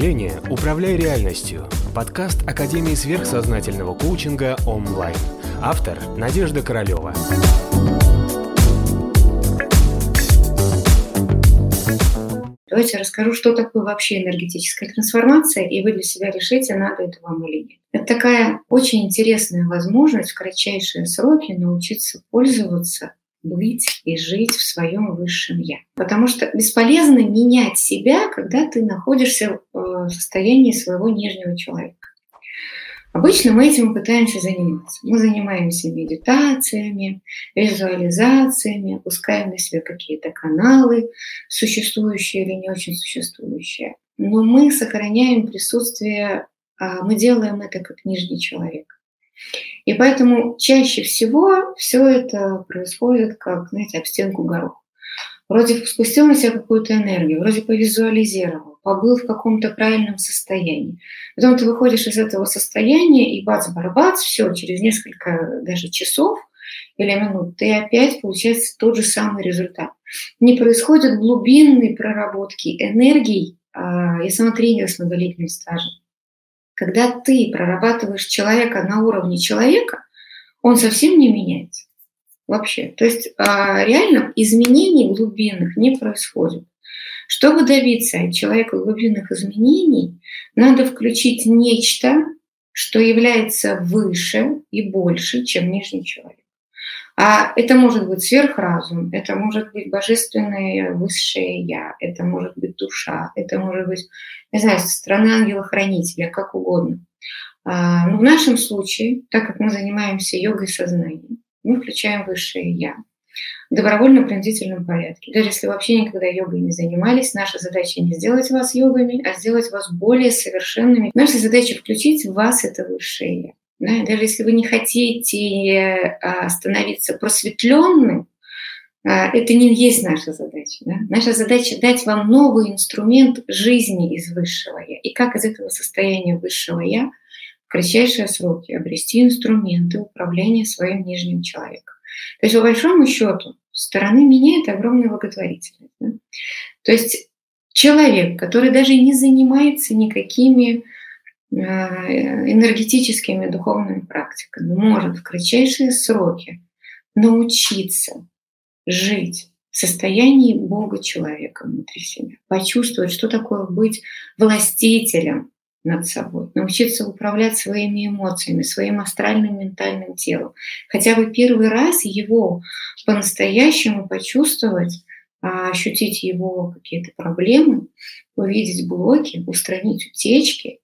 мышления «Управляй реальностью» – подкаст Академии сверхсознательного коучинга онлайн. Автор – Надежда Королева. Давайте расскажу, что такое вообще энергетическая трансформация, и вы для себя решите, надо это вам или нет. Это такая очень интересная возможность в кратчайшие сроки научиться пользоваться быть и жить в своем высшем я. Потому что бесполезно менять себя, когда ты находишься в состоянии своего нижнего человека. Обычно мы этим пытаемся заниматься. Мы занимаемся медитациями, визуализациями, опускаем на себя какие-то каналы, существующие или не очень существующие. Но мы сохраняем присутствие, а, мы делаем это как нижний человек. И поэтому чаще всего все это происходит как, знаете, об стенку горох. Вроде спустил на себя какую-то энергию, вроде повизуализировал, побыл в каком-то правильном состоянии. Потом ты выходишь из этого состояния, и бац-барбац, все, через несколько даже часов или минут, ты опять получается тот же самый результат. Не происходит глубинной проработки энергий. А, я сама тренер с многолетним стажем. Когда ты прорабатываешь человека на уровне человека, он совсем не меняется вообще. То есть а, реально изменений глубинных не происходит. Чтобы добиться от человека глубинных изменений, надо включить нечто, что является выше и больше, чем нижний человек. А это может быть сверхразум, это может быть божественное высшее я, это может быть душа, это может быть, не знаю, стороны ангела-хранителя, как угодно. А, но в нашем случае, так как мы занимаемся йогой сознания, мы включаем высшее я в добровольно-принудительном порядке. Даже если вообще никогда йогой не занимались, наша задача не сделать вас йогами, а сделать вас более совершенными. Наша задача включить в вас это высшее я. Да? Даже если вы не хотите а, становиться просветленным, а, это не есть наша задача. Да? Наша задача дать вам новый инструмент жизни из высшего я. И как из этого состояния высшего я в кратчайшие сроки обрести инструменты управления своим нижним человеком. То есть, по большому счету, стороны меня это огромная благотворительность. Да? То есть человек, который даже не занимается никакими Э, энергетическими духовными практиками. Может в кратчайшие сроки научиться жить в состоянии Бога человека внутри себя, почувствовать, что такое быть властителем над собой, научиться управлять своими эмоциями, своим астральным ментальным телом. Хотя бы первый раз его по-настоящему почувствовать, а, ощутить его какие-то проблемы, увидеть блоки, устранить утечки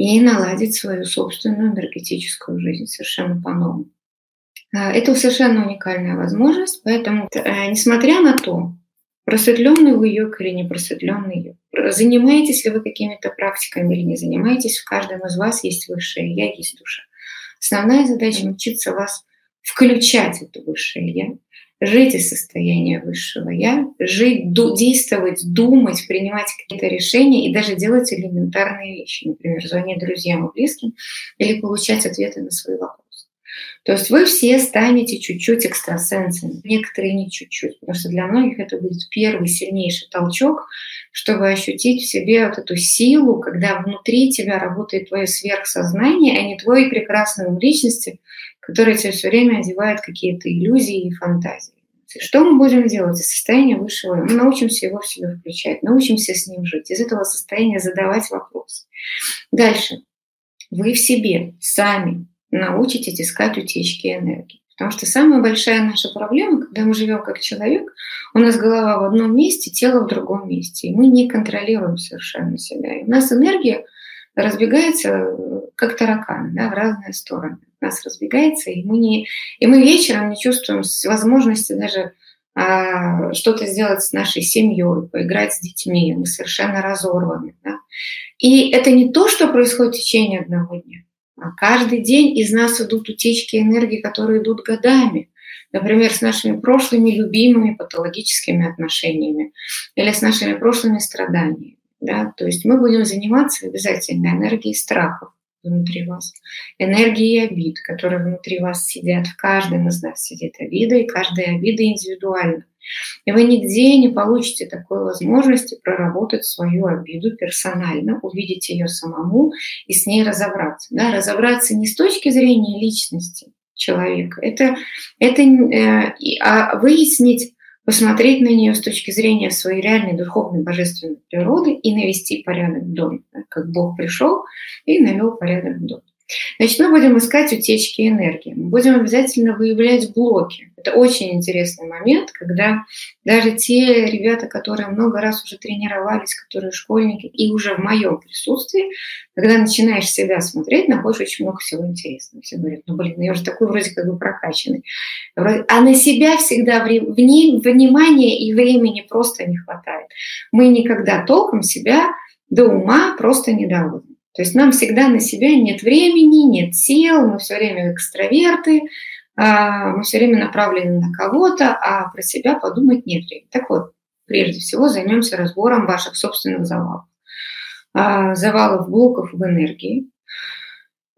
и наладить свою собственную энергетическую жизнь совершенно по-новому. А, это совершенно уникальная возможность, поэтому, э, несмотря на то, просветленный вы йог или не просветленный йог, занимаетесь ли вы какими-то практиками или не занимаетесь, в каждом из вас есть высшее я, есть душа. Основная задача научиться вас включать это высшее я, жить из состояния высшего я, жить, действовать, думать, принимать какие-то решения и даже делать элементарные вещи, например, звонить друзьям и близким или получать ответы на свои вопросы. То есть вы все станете чуть-чуть экстрасенсами, некоторые не чуть-чуть, потому что для многих это будет первый сильнейший толчок, чтобы ощутить в себе вот эту силу, когда внутри тебя работает твое сверхсознание, а не твой прекрасный ум личности, который тебе все время одевает какие-то иллюзии и фантазии. Что мы будем делать из состояния высшего? Мы научимся его в себя включать, научимся с ним жить, из этого состояния задавать вопросы. Дальше. Вы в себе сами научитесь искать утечки энергии. Потому что самая большая наша проблема, когда мы живем как человек, у нас голова в одном месте, тело в другом месте, и мы не контролируем совершенно себя. И у нас энергия разбегается э, как тараканы да, в разные стороны. Нас разбегается, и мы, не, и мы вечером не чувствуем возможности даже а, что-то сделать с нашей семьей, поиграть с детьми. Мы совершенно разорваны. Да? И это не то, что происходит в течение одного дня. А каждый день из нас идут утечки энергии, которые идут годами. Например, с нашими прошлыми любимыми патологическими отношениями или с нашими прошлыми страданиями. Да? То есть мы будем заниматься обязательно энергией страхов внутри вас, энергией обид, которые внутри вас сидят. В каждом из нас сидит обида, и каждая обида индивидуальна. И вы нигде не получите такой возможности проработать свою обиду персонально, увидеть ее самому и с ней разобраться. Да? Разобраться не с точки зрения личности человека, это, это э, а выяснить, посмотреть на нее с точки зрения своей реальной духовной божественной природы и навести порядок в доме, да? как Бог пришел и навел порядок в доме. Значит, мы будем искать утечки энергии. Мы будем обязательно выявлять блоки. Это очень интересный момент, когда даже те ребята, которые много раз уже тренировались, которые школьники, и уже в моем присутствии, когда начинаешь себя смотреть, находишь очень много всего интересного. Все говорят, ну блин, ну я уже такой вроде как бы прокачанный. А на себя всегда внимания и времени просто не хватает. Мы никогда толком себя до ума просто не доводим. То есть нам всегда на себя нет времени, нет сил, мы все время экстраверты, а, мы все время направлены на кого-то, а про себя подумать нет времени. Так вот, прежде всего займемся разбором ваших собственных завалов. А, завалов блоков в энергии.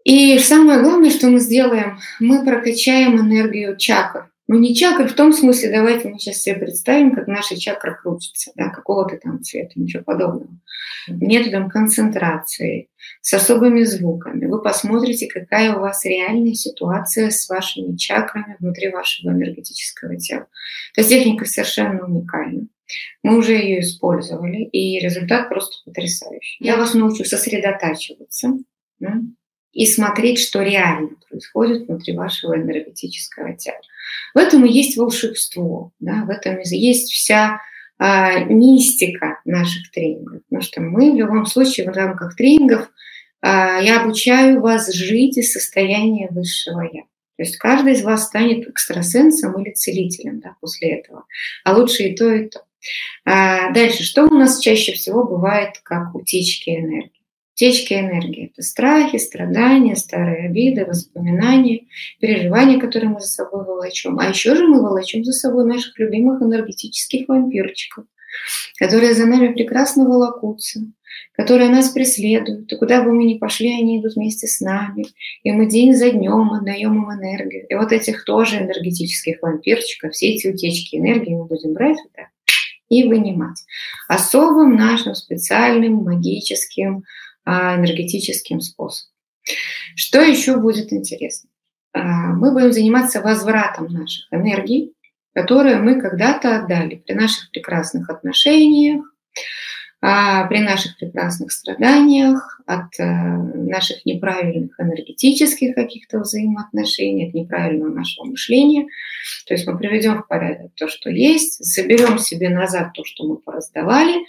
И самое главное, что мы сделаем, мы прокачаем энергию чакр. Ну, не чакры в том смысле, давайте мы сейчас себе представим, как наша чакра крутится, да, какого-то там цвета, ничего подобного. Методом концентрации, с особыми звуками. Вы посмотрите, какая у вас реальная ситуация с вашими чакрами внутри вашего энергетического тела. То есть техника совершенно уникальна. Мы уже ее использовали, и результат просто потрясающий. Я вас научу сосредотачиваться да, и смотреть, что реально происходит внутри вашего энергетического тела. В этом и есть волшебство, да, в этом и есть вся а, мистика наших тренингов. Потому что мы в любом случае в рамках тренингов а, я обучаю вас жить из состояния высшего я. То есть каждый из вас станет экстрасенсом или целителем да, после этого. А лучше и то, и то. А дальше, что у нас чаще всего бывает как утечки энергии? Течки энергии – это страхи, страдания, старые обиды, воспоминания, переживания, которые мы за собой волочем. А еще же мы волочем за собой наших любимых энергетических вампирчиков, которые за нами прекрасно волокутся, которые нас преследуют. И куда бы мы ни пошли, они идут вместе с нами. И мы день за днем отдаем им энергию. И вот этих тоже энергетических вампирчиков, все эти утечки энергии мы будем брать вот и вынимать. Особым нашим специальным магическим энергетическим способом. Что еще будет интересно? А, мы будем заниматься возвратом наших энергий, которые мы когда-то отдали при наших прекрасных отношениях, а, при наших прекрасных страданиях, от э, наших неправильных энергетических каких-то взаимоотношений, от неправильного нашего мышления. То есть мы приведем в порядок то, что есть, заберем себе назад то, что мы пораздавали,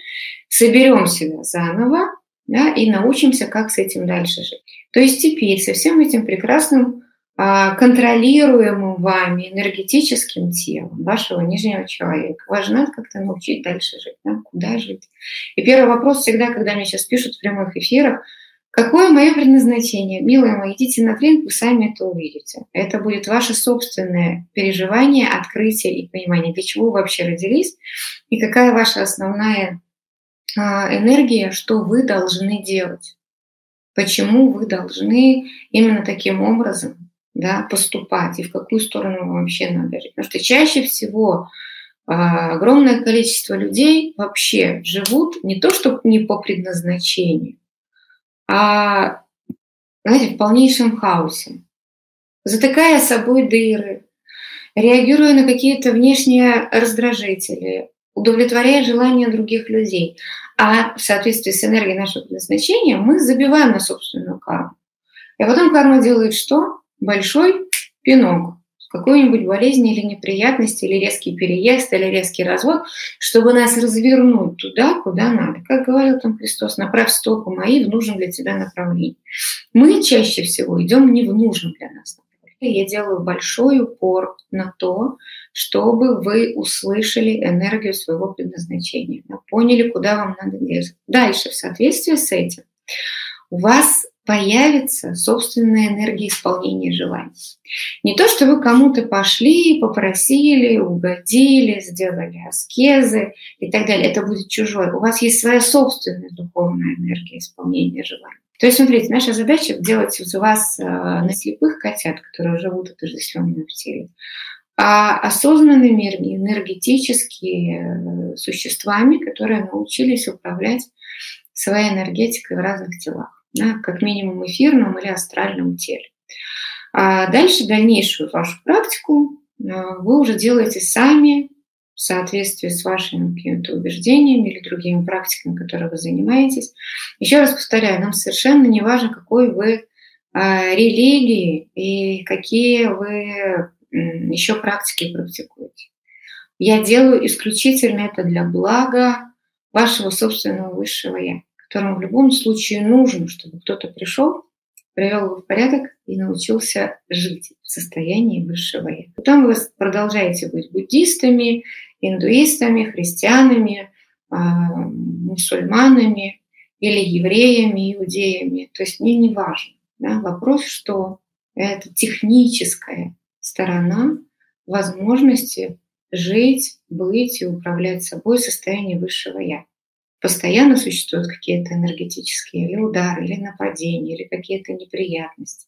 соберем себя заново, да, и научимся, как с этим дальше жить. То есть теперь со всем этим прекрасным а, контролируемым вами энергетическим телом вашего нижнего человека. Важно как-то научить дальше жить, да? куда жить. И первый вопрос всегда, когда мне сейчас пишут в прямых эфирах, какое мое предназначение? Милые мои, идите на тренинг, вы сами это увидите. Это будет ваше собственное переживание, открытие и понимание, для чего вы вообще родились и какая ваша основная энергия, что вы должны делать. Почему вы должны именно таким образом да, поступать и в какую сторону вам вообще надо жить. Потому что чаще всего а, огромное количество людей вообще живут не то, что не по предназначению, а знаете, в полнейшем хаосе, затыкая собой дыры, реагируя на какие-то внешние раздражители, удовлетворяя желания других людей. А в соответствии с энергией нашего предназначения мы забиваем на собственную карму. И потом карма делает что? Большой пинок какой-нибудь болезни или неприятности, или резкий переезд, или резкий развод, чтобы нас развернуть туда, куда надо. Как говорил там Христос, направь стопы мои в нужном для тебя направлении. Мы чаще всего идем не в нужном для нас направлении. Я делаю большой упор на то, чтобы вы услышали энергию своего предназначения, поняли, куда вам надо двигаться. Дальше, в соответствии с этим, у вас появится собственная энергия исполнения желаний. Не то, что вы кому-то пошли, попросили, угодили, сделали аскезы и так далее. Это будет чужое. У вас есть своя собственная духовная энергия исполнения желаний. То есть, смотрите, наша задача делать из вас э, на слепых котят, которые живут отождествленными в теле, а осознанными энергетическими э, существами, которые научились управлять своей энергетикой в разных телах, да, как минимум эфирном или астральном теле. А дальше дальнейшую вашу практику э, вы уже делаете сами в соответствии с вашими какими-то убеждениями или другими практиками, которые вы занимаетесь. Еще раз повторяю, нам совершенно не важно, какой вы а, религии и какие вы еще практики практикуете. Я делаю исключительно это для блага вашего собственного высшего я, которому в любом случае нужно, чтобы кто-то пришел, привел его в порядок и научился жить в состоянии высшего я. Потом вы продолжаете быть буддистами, индуистами, христианами, а, мусульманами или евреями, иудеями. То есть мне не важно. Да? Вопрос, что это техническая сторона возможности жить, быть и управлять собой в состоянии высшего «я». Постоянно существуют какие-то энергетические или удары, или нападения, или какие-то неприятности,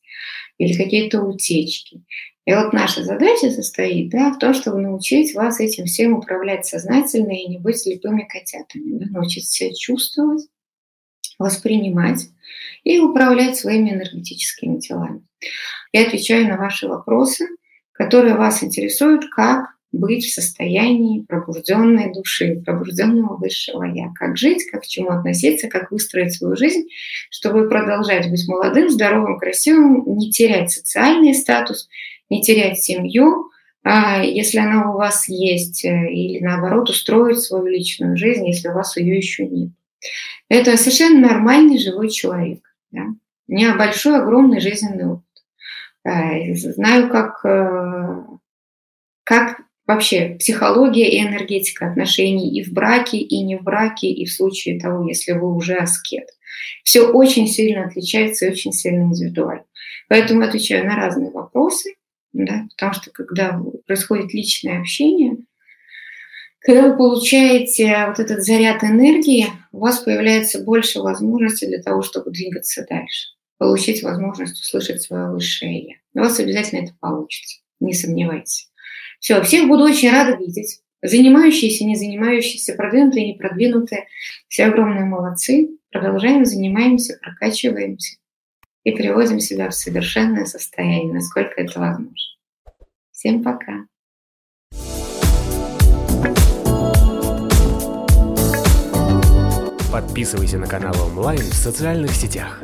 или какие-то утечки. И вот наша задача состоит да, в том, чтобы научить вас этим всем управлять сознательно и не быть слепыми котятами. Да, научиться себя чувствовать, воспринимать и управлять своими энергетическими телами. Я отвечаю на ваши вопросы, которые вас интересуют, как быть в состоянии пробужденной души, пробужденного высшего я. Как жить, как к чему относиться, как выстроить свою жизнь, чтобы продолжать быть молодым, здоровым, красивым, не терять социальный статус, не терять семью, а если она у вас есть, э, или наоборот устроить свою личную жизнь, если у вас ее еще нет. Это совершенно нормальный живой человек. Да? У меня большой, огромный жизненный опыт. Э, знаю, как, э, как вообще психология и энергетика отношений и в браке, и не в браке, и в случае того, если вы уже аскет. Все очень сильно отличается и очень сильно индивидуально. Поэтому отвечаю на разные вопросы, да, потому что когда происходит личное общение, когда вы получаете вот этот заряд энергии, у вас появляется больше возможностей для того, чтобы двигаться дальше, получить возможность услышать свое высшее «я». У вас обязательно это получится, не сомневайтесь. Все, всех буду очень рада видеть. Занимающиеся, не занимающиеся, продвинутые, не продвинутые. Все огромные молодцы. Продолжаем, занимаемся, прокачиваемся и приводим себя в совершенное состояние, насколько это возможно. Всем пока. Подписывайся на канал онлайн в социальных сетях.